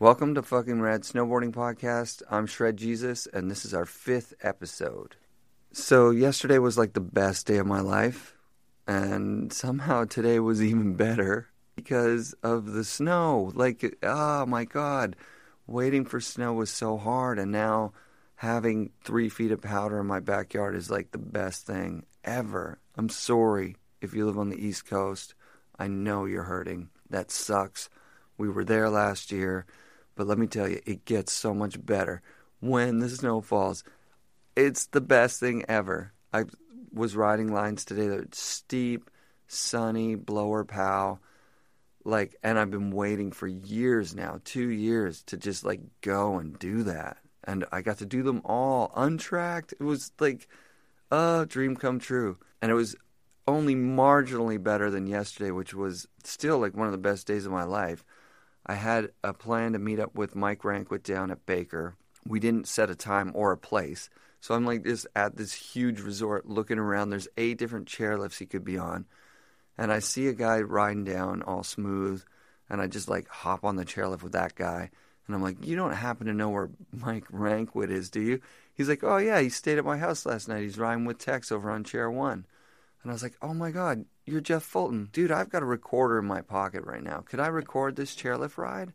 Welcome to fucking Rad Snowboarding Podcast. I'm Shred Jesus, and this is our fifth episode. So, yesterday was like the best day of my life, and somehow today was even better because of the snow. Like, oh my God, waiting for snow was so hard, and now having three feet of powder in my backyard is like the best thing ever. I'm sorry if you live on the East Coast. I know you're hurting. That sucks. We were there last year, but let me tell you, it gets so much better when the snow falls. It's the best thing ever. I was riding lines today that steep, sunny, blower pow. Like, and I've been waiting for years now, two years, to just like go and do that. And I got to do them all untracked. It was like a dream come true. And it was only marginally better than yesterday, which was still like one of the best days of my life. I had a plan to meet up with Mike Ranquet down at Baker. We didn't set a time or a place. So I'm like just at this huge resort looking around. There's eight different chairlifts he could be on. And I see a guy riding down all smooth. And I just like hop on the chairlift with that guy. And I'm like, you don't happen to know where Mike Ranquet is, do you? He's like, oh yeah, he stayed at my house last night. He's riding with Tex over on chair one. And I was like, oh my God, you're Jeff Fulton. Dude, I've got a recorder in my pocket right now. Could I record this chairlift ride?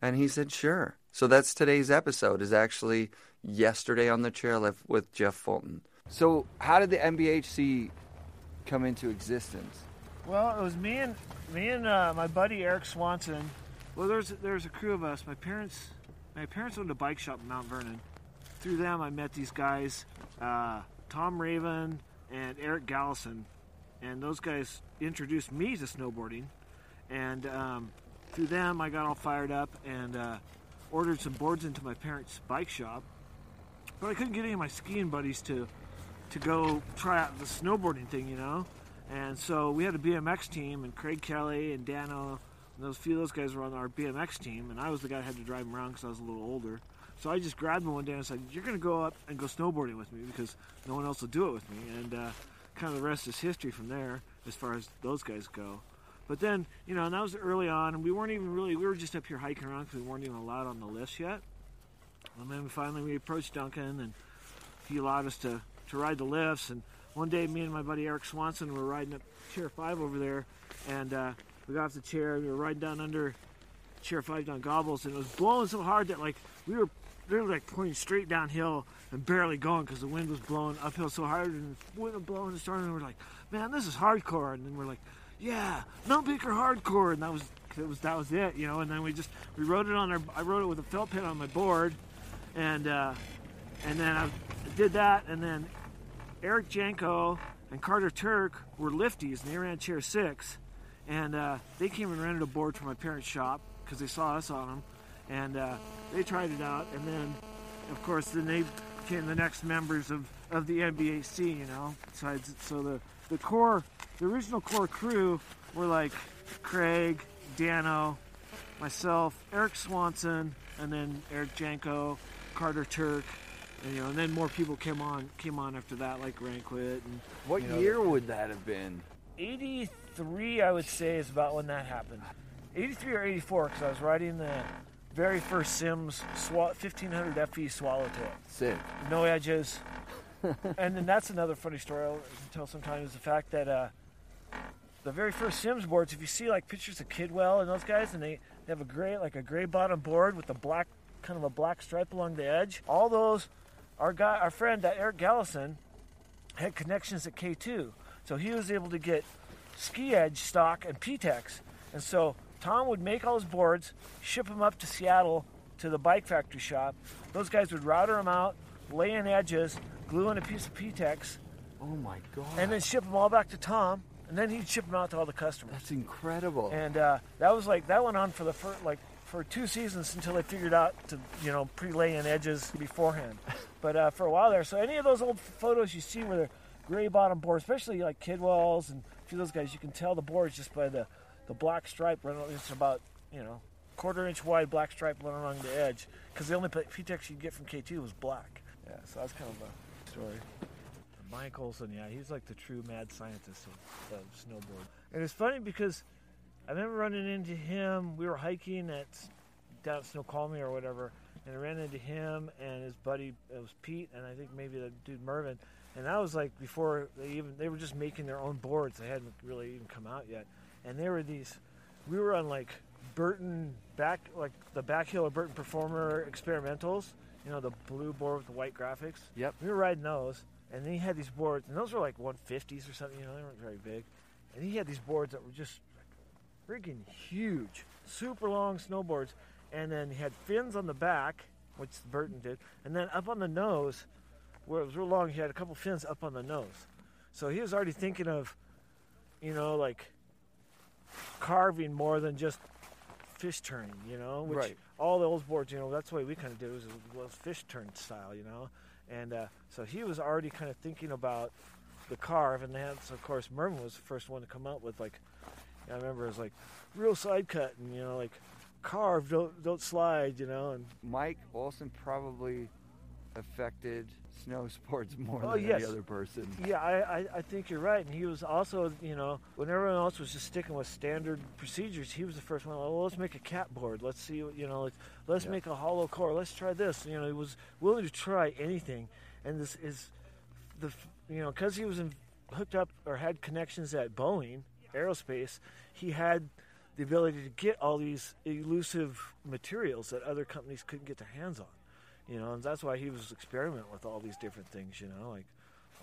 And he said, sure. So that's today's episode, is actually yesterday on the chairlift with Jeff Fulton. So, how did the MBHC come into existence? Well, it was me and me and uh, my buddy Eric Swanson. Well, there's there's a crew of us. My parents my parents owned a bike shop in Mount Vernon. Through them, I met these guys, uh, Tom Raven, and Eric Gallison, and those guys introduced me to snowboarding, and um, through them I got all fired up and uh, ordered some boards into my parents' bike shop, but I couldn't get any of my skiing buddies to to go try out the snowboarding thing, you know, and so we had a BMX team, and Craig Kelly and Dano. And those few of those guys were on our BMX team, and I was the guy that had to drive them around because I was a little older. So I just grabbed him one day and said, "You're going to go up and go snowboarding with me because no one else will do it with me." And uh, kind of the rest is history from there as far as those guys go. But then, you know, and that was early on, and we weren't even really, we were just up here hiking around because we weren't even allowed on the lifts yet. And then finally we approached Duncan, and he allowed us to, to ride the lifts. And one day, me and my buddy Eric Swanson were riding up chair five over there, and uh, we got off the chair, and we were riding down under chair five down gobbles, and it was blowing so hard that, like, we were were like pointing straight downhill and barely going because the wind was blowing uphill so hard and the wind was blowing and starting. And we're like, man, this is hardcore. And then we're like, yeah, Mount Baker hardcore. And that was it was that was it, you know. And then we just we wrote it on our. I wrote it with a felt pen on my board, and uh, and then I did that. And then Eric Janko and Carter Turk were lifties, and they ran chair six. And uh, they came and rented a board from my parents' shop because they saw us on them and uh, they tried it out, and then, of course, then they became the next members of, of the MBHC, you know. Besides, so the the core, the original core crew were like Craig, Dano, myself, Eric Swanson, and then Eric Janko, Carter Turk, and, you know, and then more people came on came on after that, like Ranquet. And what you know, year would that have been? 83, I would say, is about when that happened. 83 or 84, because I was riding the very first Sims sw- 1500 FE Swallowtail. Sick. No edges. and then that's another funny story I'll tell sometimes is the fact that uh, the very first Sims boards, if you see like pictures of Kidwell and those guys, and they, they have a gray, like a gray bottom board with a black, kind of a black stripe along the edge. All those, our guy, our friend, that Eric Gallison, had connections at K2, so he was able to get ski edge stock and P-Tex, and so Tom would make all his boards, ship them up to Seattle to the bike factory shop. Those guys would router them out, lay in edges, glue in a piece of P-Tex. Oh my god! And then ship them all back to Tom, and then he'd ship them out to all the customers. That's incredible. And uh, that was like that went on for the first like for two seasons until they figured out to you know pre-lay in edges beforehand. but uh, for a while there, so any of those old photos you see where they're gray bottom boards, especially like Kidwells and a few of those guys, you can tell the boards just by the the black stripe running. It's about you know quarter inch wide black stripe running along the edge because the only P-Tex you'd get from K2 was black. Yeah, so that's kind of a story. Mike Olson, yeah, he's like the true mad scientist of, of snowboard. And it's funny because I remember running into him. We were hiking at down at Snoqualmie or whatever, and I ran into him and his buddy. It was Pete, and I think maybe the dude Mervin. And that was like before they even they were just making their own boards. They hadn't really even come out yet, and they were these. We were on like Burton back like the back hill of Burton Performer experimentals. You know the blue board with the white graphics. Yep. We were riding those, and then he had these boards, and those were like 150s or something. You know, they weren't very big. And he had these boards that were just freaking huge, super long snowboards. And then he had fins on the back, which Burton did, and then up on the nose, where it was real long, he had a couple fins up on the nose. So he was already thinking of, you know, like carving more than just fish turning, you know, which Right. all the old boards, you know, that's the way we kind of did it was, was fish turn style, you know. And uh, so he was already kind of thinking about the carve, and then so of course Mervin was the first one to come out with like, I remember it was like real side cut and you know like carve, don't don't slide, you know, and Mike Olson probably affected snow sports more Oh, than yes. any other person. Yeah, I, I, I think you're right. And he was also, you know, when everyone else was just sticking with standard procedures, he was the first one. Well, let's make a cat board. Let's see, what- you know, let's, let's Yeah. make a hollow core. Let's try this. You know, he was willing to try anything. And this is the, you know, because he was in, hooked up or had connections at Boeing Aerospace, he had the ability to get all these elusive materials that other companies couldn't get their hands on. You know, and that's why he was experimenting with all these different things. You know, like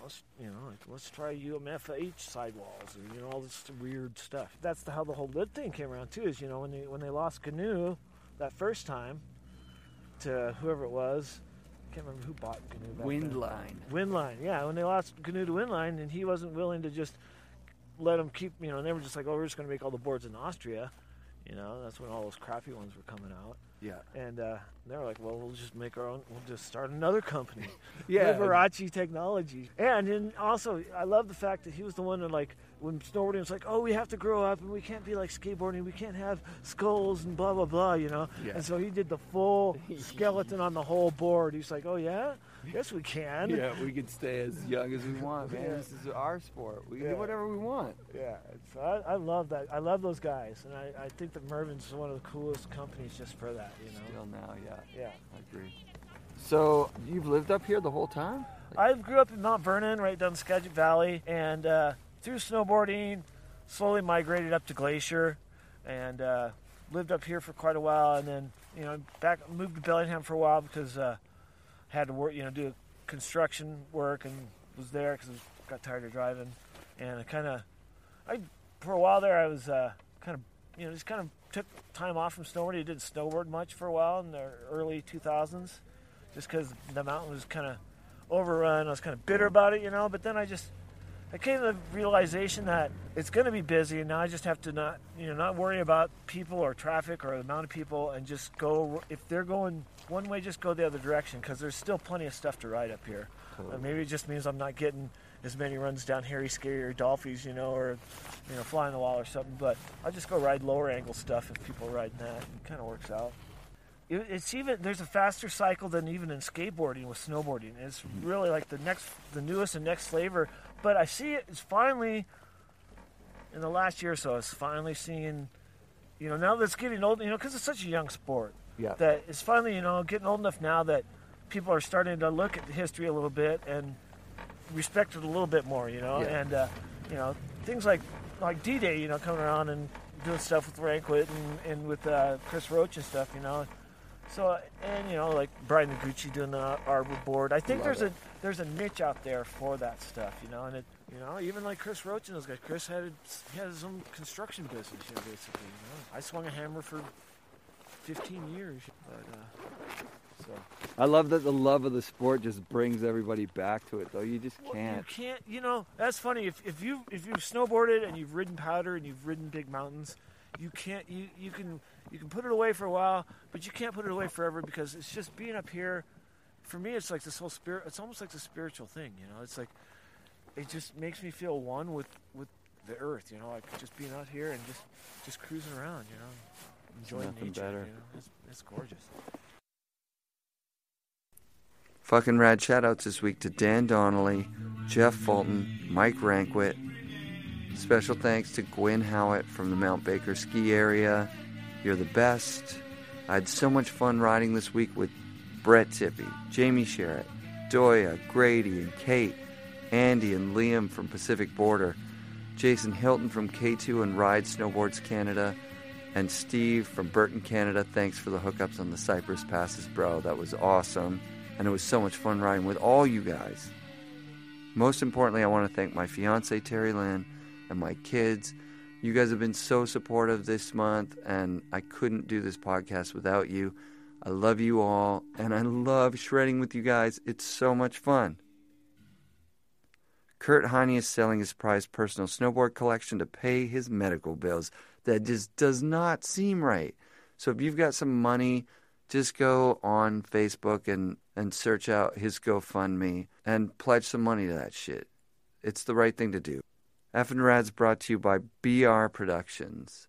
let's you know like let's try UHMW sidewalls or you know all this weird stuff. That's the, how the whole lid thing came around too. Is you know when they when they lost Gnu that first time to whoever it was, I can't remember who bought Gnu. Back Wind then. Windline, yeah. When they lost Gnu to Windline, and he wasn't willing to just let them keep, you know, and they were just like, oh, we're just going to make all the boards in Austria. You know, that's when all those crappy ones were coming out. Yeah. And uh, they were like, well, we'll just make our own, we'll just start another company. Yeah. Liberace Technology. And then also, I love the fact that he was the one that, like, when snowboarding was like, oh, we have to grow up and we can't be like skateboarding. We can't have skulls and blah, blah, blah, you know? Yeah. And so he did the full skeleton on the whole board. He's like, oh, yeah? Yes, we can. Yeah, we can stay as young as we want, man. Yeah. This is our sport. We can Yeah. do whatever we want. Yeah, so I, I love that. I love those guys, and I, I think that Mervin's one of the coolest companies just for that. You know. Still now, yeah. Yeah. I agree. So you've lived up here the whole time? I grew up in Mount Vernon, right down Skagit Valley, and uh, through snowboarding, slowly migrated up to Glacier, and uh, lived up here for quite a while, and then you know back moved to Bellingham for a while because uh, had to work, you know, do construction work, and was there because I got tired of driving, and I kind of, I for a while there I was uh, kind of, you know, just kind of took time off from snowboarding. I didn't snowboard much for a while in the early 2000s, just because the mountain was kind of overrun. I was kind of bitter about it, you know. But then I just I came to the realization that it's going to be busy, and now I just have to not you know not worry about people or traffic or the amount of people, and just go. If they're going one way, just go the other direction because there's still plenty of stuff to ride up here. Uh, maybe it just means I'm not getting as many runs down Harry Scary or Dolphies, you know, or you know, flying the wall or something. But I'll just go ride lower angle stuff if people are riding that. It kind of works out. It- It's even there's a faster cycle than even in skateboarding with snowboarding. It's really like the next, the newest and next flavor. But I see it. It's finally in the last year or so. It's finally seeing, you know, now that it's getting old. You know, because it's such a young sport Yeah. that it's finally you know getting old enough now that people are starting to look at the history a little bit and respect it a little bit more. You know, Yeah. and uh, you know things like like D-Day. You know, coming around and doing stuff with Ranquet and, and with uh, Chris Roach and stuff. You know. So and you know like Bryan Iguchi doing the arbor board. I think Love there's it. a there's a niche out there for that stuff, you know. And it you know even like Chris Roach and those guys. Chris had he had his own construction business, you know, basically. You know? I swung a hammer for 15 years, but uh, so I love that the love of the sport just brings everybody back to it, though. You just can't. You can't. You know, that's funny. If, if you if you've snowboarded and you've ridden powder and you've ridden big mountains, you can't. You you can you can put it away for a while, but you can't put it away forever because it's just being up here. For me, it's like this whole spirit. It's almost like a spiritual thing. You know, it's like it just makes me feel one with with the earth. You know, like just being out here and just just cruising around. You know, enjoying nothing nature. better. You know, it's, it's gorgeous. Fucking rad shout outs this week to Dan Donnelly, Jeff Fulton, Mike Ranquet. Special thanks to Gwyn Howat from the Mount Baker ski area. You're the best. I had so much fun riding this week with Brett Tippie, Jamie Sherritt, Doya, Grady, and Kate, Andy and Liam from Pacific Boarder, Jason Hilton from K2 and Ride Snowboards Canada, and Steve from Burton, Canada. Thanks for the hookups on the Cypress Passes, bro. That was awesome. And it was so much fun riding with all you guys. Most importantly, I want to thank my fiance, Terry Lynn, and my kids. You guys have been so supportive this month, and I couldn't do this podcast without you. I love you all, and I love shredding with you guys. It's so much fun. Kurt Heine is selling his prized personal snowboard collection to pay his medical bills. That just does not seem right. So if you've got some money, just go on Facebook and, and search out his GoFundMe and pledge some money to that shit. It's the right thing to do. F and Rad's brought to you by BR Productions.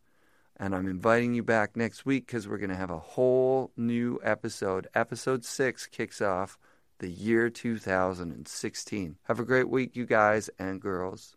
And I'm inviting you back next week because we're going to have a whole new episode. Episode 6 kicks off the year 2016. Have a great week, you guys and girls.